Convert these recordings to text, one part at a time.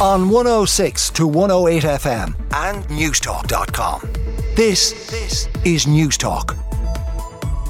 on 106 to 108 FM and Newstalk.com. This, this is Newstalk.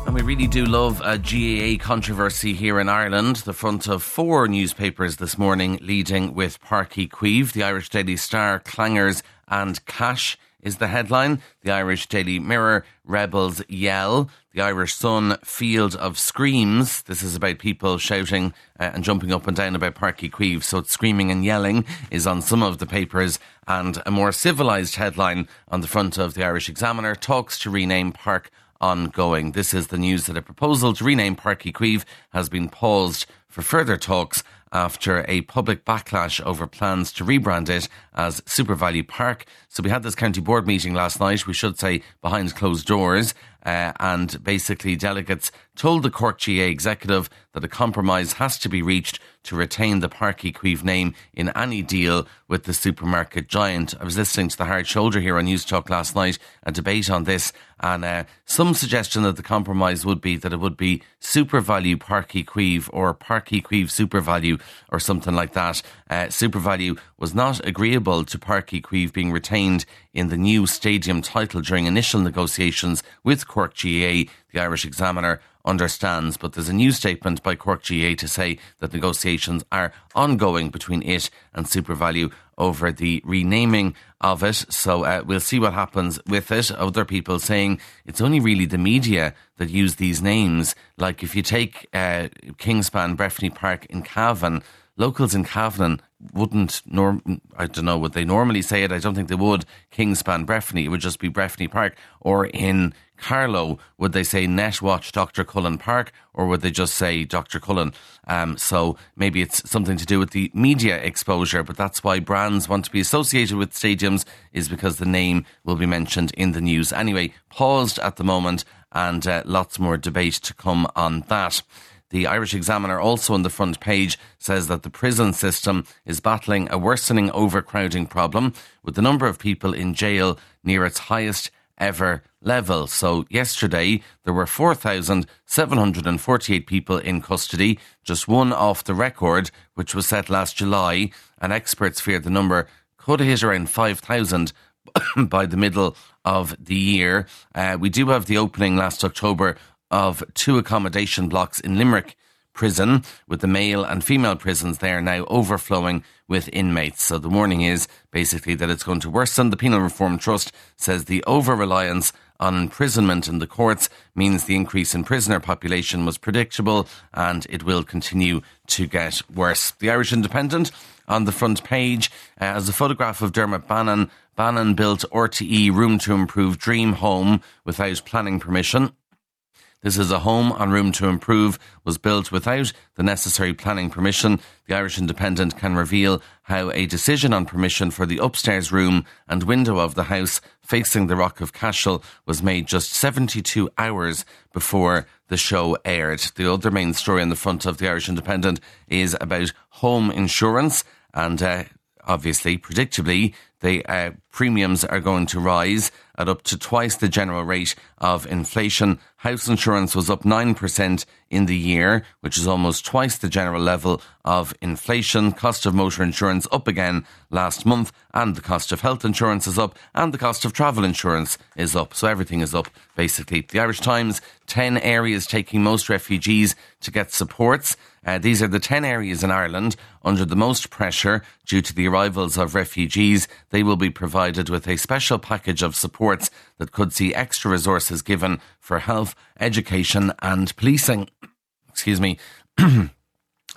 And we really do love a GAA controversy here in Ireland. The front of four newspapers this morning, leading with Páirc Uí Chaoimh, the Irish Daily Star, Clangers, and Cash is the headline. The Irish Daily Mirror, Rebels Yell. The Irish Sun, Field of Screams. This is about people shouting uh, and jumping up and down about Páirc Uí Chaoimh. So screaming and yelling is on some of the papers. And a more civilised headline on the front of the Irish Examiner talks to rename Park ongoing. This is the news that a proposal to rename Páirc Uí Chaoimh has been paused for further talks after a public backlash over plans to rebrand it as SuperValu Park. So we had this county board meeting last night, we should say behind closed doors, uh, and basically delegates told the Cork GAA executive that a compromise has to be reached to retain the Páirc Uí name in any deal with the supermarket giant. I was listening to the Hard Shoulder here on Newstalk last night, a debate on this, and uh, some suggestion that the compromise would be that it would be SuperValu Parky Chaoimh or Páirc Uí SuperValu or something like that. Uh, SuperValu was not agreeable to Páirc Uí being retained in the new stadium title during initial negotiations with Cork GAA. The Irish Examiner understands, but there's a new statement by Cork GAA to say that negotiations are ongoing between it and SuperValu over the renaming of it. So uh, we'll see what happens with it. Other people saying it's only really the media that use these names. Like if you take uh, Kingspan Breffni Park in Cavan, locals in Cavan wouldn't norm I don't know would they normally say it I don't think they would Kingspan Breffni it would just be Breffni Park. Or in Carlow would they say Netwatch Dr Cullen Park or would they just say Dr Cullen? Um, so maybe it's something to do with the media exposure but that's why brands want to be associated with stadiums is because the name will be mentioned in the news. Anyway paused at the moment and uh, lots more debate to come on that the Irish Examiner, also on the front page, says that the prison system is battling a worsening overcrowding problem, with the number of people in jail near its highest ever level. So, yesterday there were 4,748 people in custody, just one off the record, which was set last July, and experts fear the number could hit around 5,000 by the middle of the year. Uh, we do have the opening last October of two accommodation blocks in Limerick prison, with the male and female prisons there now overflowing with inmates. So the warning is basically that it's going to worsen. The Penal Reform Trust says the over reliance on imprisonment in the courts means the increase in prisoner population was predictable and it will continue to get worse. The Irish Independent on the front page uh, a photograph of Dermot Bannon. Bannon built RTE room to improve dream home without planning permission. This is a home on Room to Improve, was built without the necessary planning permission. The Irish Independent can reveal how a decision on permission for the upstairs room and window of the house facing the Rock of Cashel was made just 72 hours before the show aired. The other main story on the front of the Irish Independent is about home insurance and uh, obviously, predictably, the uh, premiums are going to rise at up to twice the general rate of inflation. House insurance was up 9% in the year, which is almost twice the general level of inflation. Cost of motor insurance up again last month, and the cost of health insurance is up, and the cost of travel insurance is up. So everything is up, basically. The Irish Times 10 areas taking most refugees to get supports. Uh, these are the 10 areas in Ireland under the most pressure due to the arrivals of refugees. They will be provided with a special package of supports that could see extra resources given for health, education, and policing. Excuse me.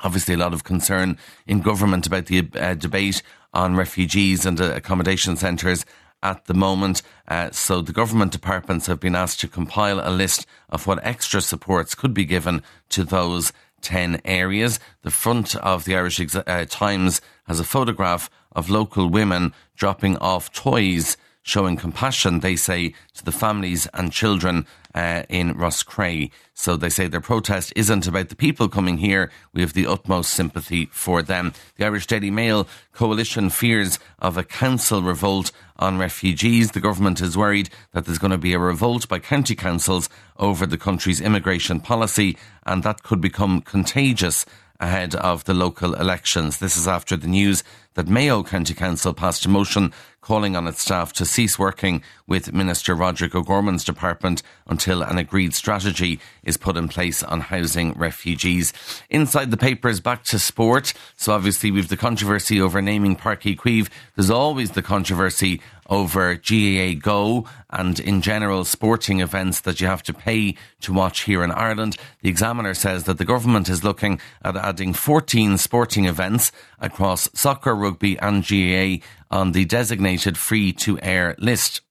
Obviously, a lot of concern in government about the uh, debate on refugees and uh, accommodation centres at the moment. Uh, so the government departments have been asked to compile a list of what extra supports could be given to those 10 areas. The front of the Irish uh, Times has a photograph of local women dropping off toys showing compassion, they say, to the families and children uh, in Roscrea. So they say their protest isn't about the people coming here. We have the utmost sympathy for them. The Irish Daily Mail coalition fears of a council revolt on refugees. The government is worried that there's going to be a revolt by county councils over the country's immigration policy, and that could become contagious ahead of the local elections. This is after the news that Mayo County Council passed a motion calling on its staff to cease working with Minister Roderick O'Gorman's department until an agreed strategy is put in place on housing refugees. Inside the papers, back to sport. So obviously we've the controversy over naming Páirc Uí Chaoimh. There's always the controversy over GAAGO and in general sporting events that you have to pay to watch here in Ireland. The Examiner says that the government is looking at adding 14 sporting events across soccer, rugby and GAA on the designated free to air list.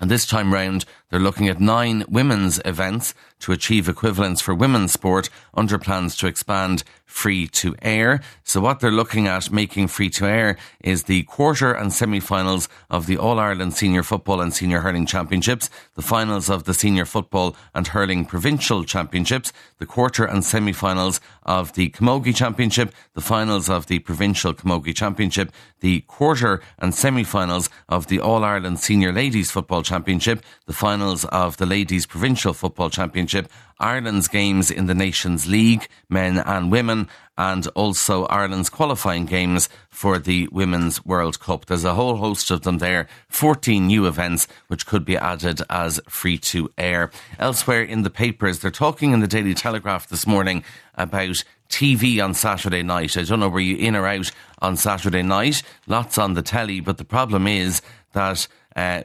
And this time round, they're looking at nine women's events to achieve equivalence for women's sport under plans to expand free to air. So what they're looking at making free to air is the quarter and semi-finals of the All Ireland Senior Football and Senior Hurling Championships, the finals of the Senior Football and Hurling Provincial Championships, the quarter and semi-finals of the Camogie Championship, the finals of the Provincial Camogie Championship, the quarter and semi-finals of the All Ireland Senior Ladies Football Championship, the finals of the Ladies Provincial Football Championship, Ireland's games in the Nations League, men and women, and also Ireland's qualifying games for the Women's World Cup. There's a whole host of them there, 14 new events which could be added as free to air. Elsewhere in the papers, they're talking in the Daily Telegraph this morning about TV on Saturday night. I don't know, were you in or out on Saturday night? Lots on the telly, but the problem is that uh,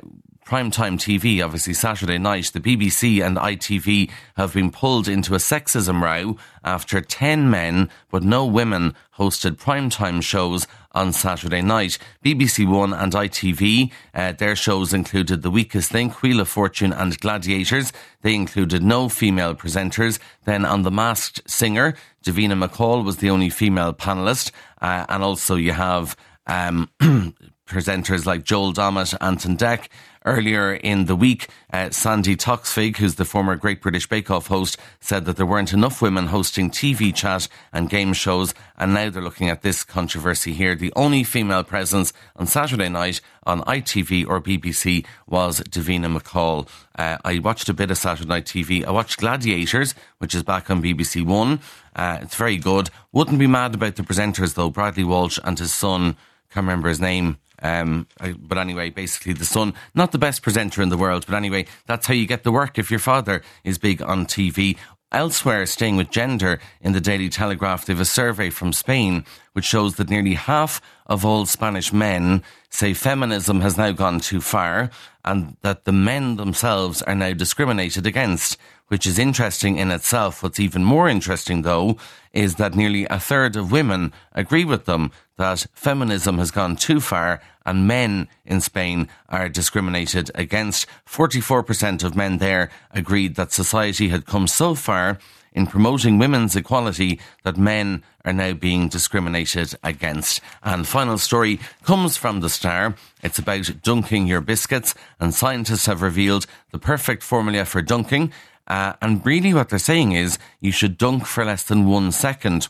primetime TV, obviously Saturday night, the BBC and ITV have been pulled into a sexism row after 10 men but no women hosted primetime shows on Saturday night. BBC One and ITV, uh, their shows included The Weakest Link, Wheel of Fortune and Gladiators. They included no female presenters. Then on The Masked Singer, Davina McCall was the only female panellist. Uh, and also you have um, presenters like Joel Dommett, Ant and Dec. Earlier in the week, uh, Sandi Toksvig, who's the former Great British Bake Off host, said that there weren't enough women hosting TV chat and game shows, and now they're looking at this controversy here. The only female presence on Saturday night on ITV or BBC was Davina McCall. Uh, I watched a bit of Saturday Night TV. I watched Gladiators, which is back on BBC One. Uh, it's very good. Wouldn't be mad about the presenters though. Bradley Walsh and his son, can't remember his name. Um, but anyway, basically the son, not the best presenter in the world, but anyway, that's how you get the work if your father is big on TV. Elsewhere, staying with gender, in the Daily Telegraph, they have a survey from Spain which shows that nearly half of all Spanish men say feminism has now gone too far and that the men themselves are now discriminated against, which is interesting in itself. What's even more interesting, though, is that nearly a third of women agree with them that feminism has gone too far and men in Spain are discriminated against. 44% of men there agreed that society had come so far in promoting women's equality that men are now being discriminated against. And final story comes from the Star. It's about dunking your biscuits, and scientists have revealed the perfect formula for dunking. Uh, and really, what they're saying is you should dunk for less than one second.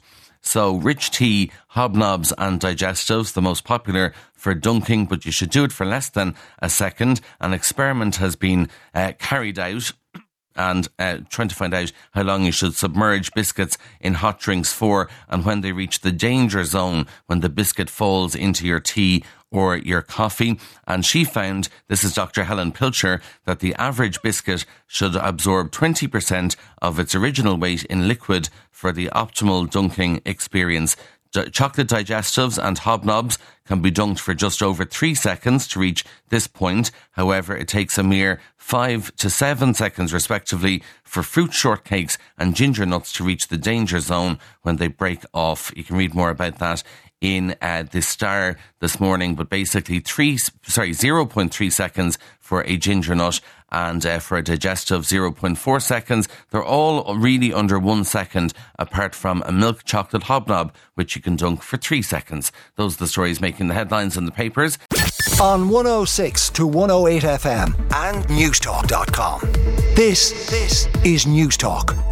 So, rich tea, hobnobs, and digestives, the most popular for dunking, but you should do it for less than a second. An experiment has been uh, carried out and uh, trying to find out how long you should submerge biscuits in hot drinks for and when they reach the danger zone when the biscuit falls into your tea or your coffee. And she found, this is Dr. Helen Pilcher, that the average biscuit should absorb 20% of its original weight in liquid for the optimal dunking experience. Chocolate digestives and hobnobs can be dunked for just over three seconds to reach this point. However, it takes a mere five to seven seconds, respectively, for fruit shortcakes and ginger nuts to reach the danger zone when they break off. You can read more about that in uh, the Star this morning, but basically three, sorry, 0.3 seconds for a ginger nut and uh, for a digestive 0.4 seconds. They're all really under one second, apart from a milk chocolate hobnob, which you can dunk for three seconds. Those are the stories making the headlines in the papers. On 106 to 108 FM and Newstalk.com. This, this is Newstalk.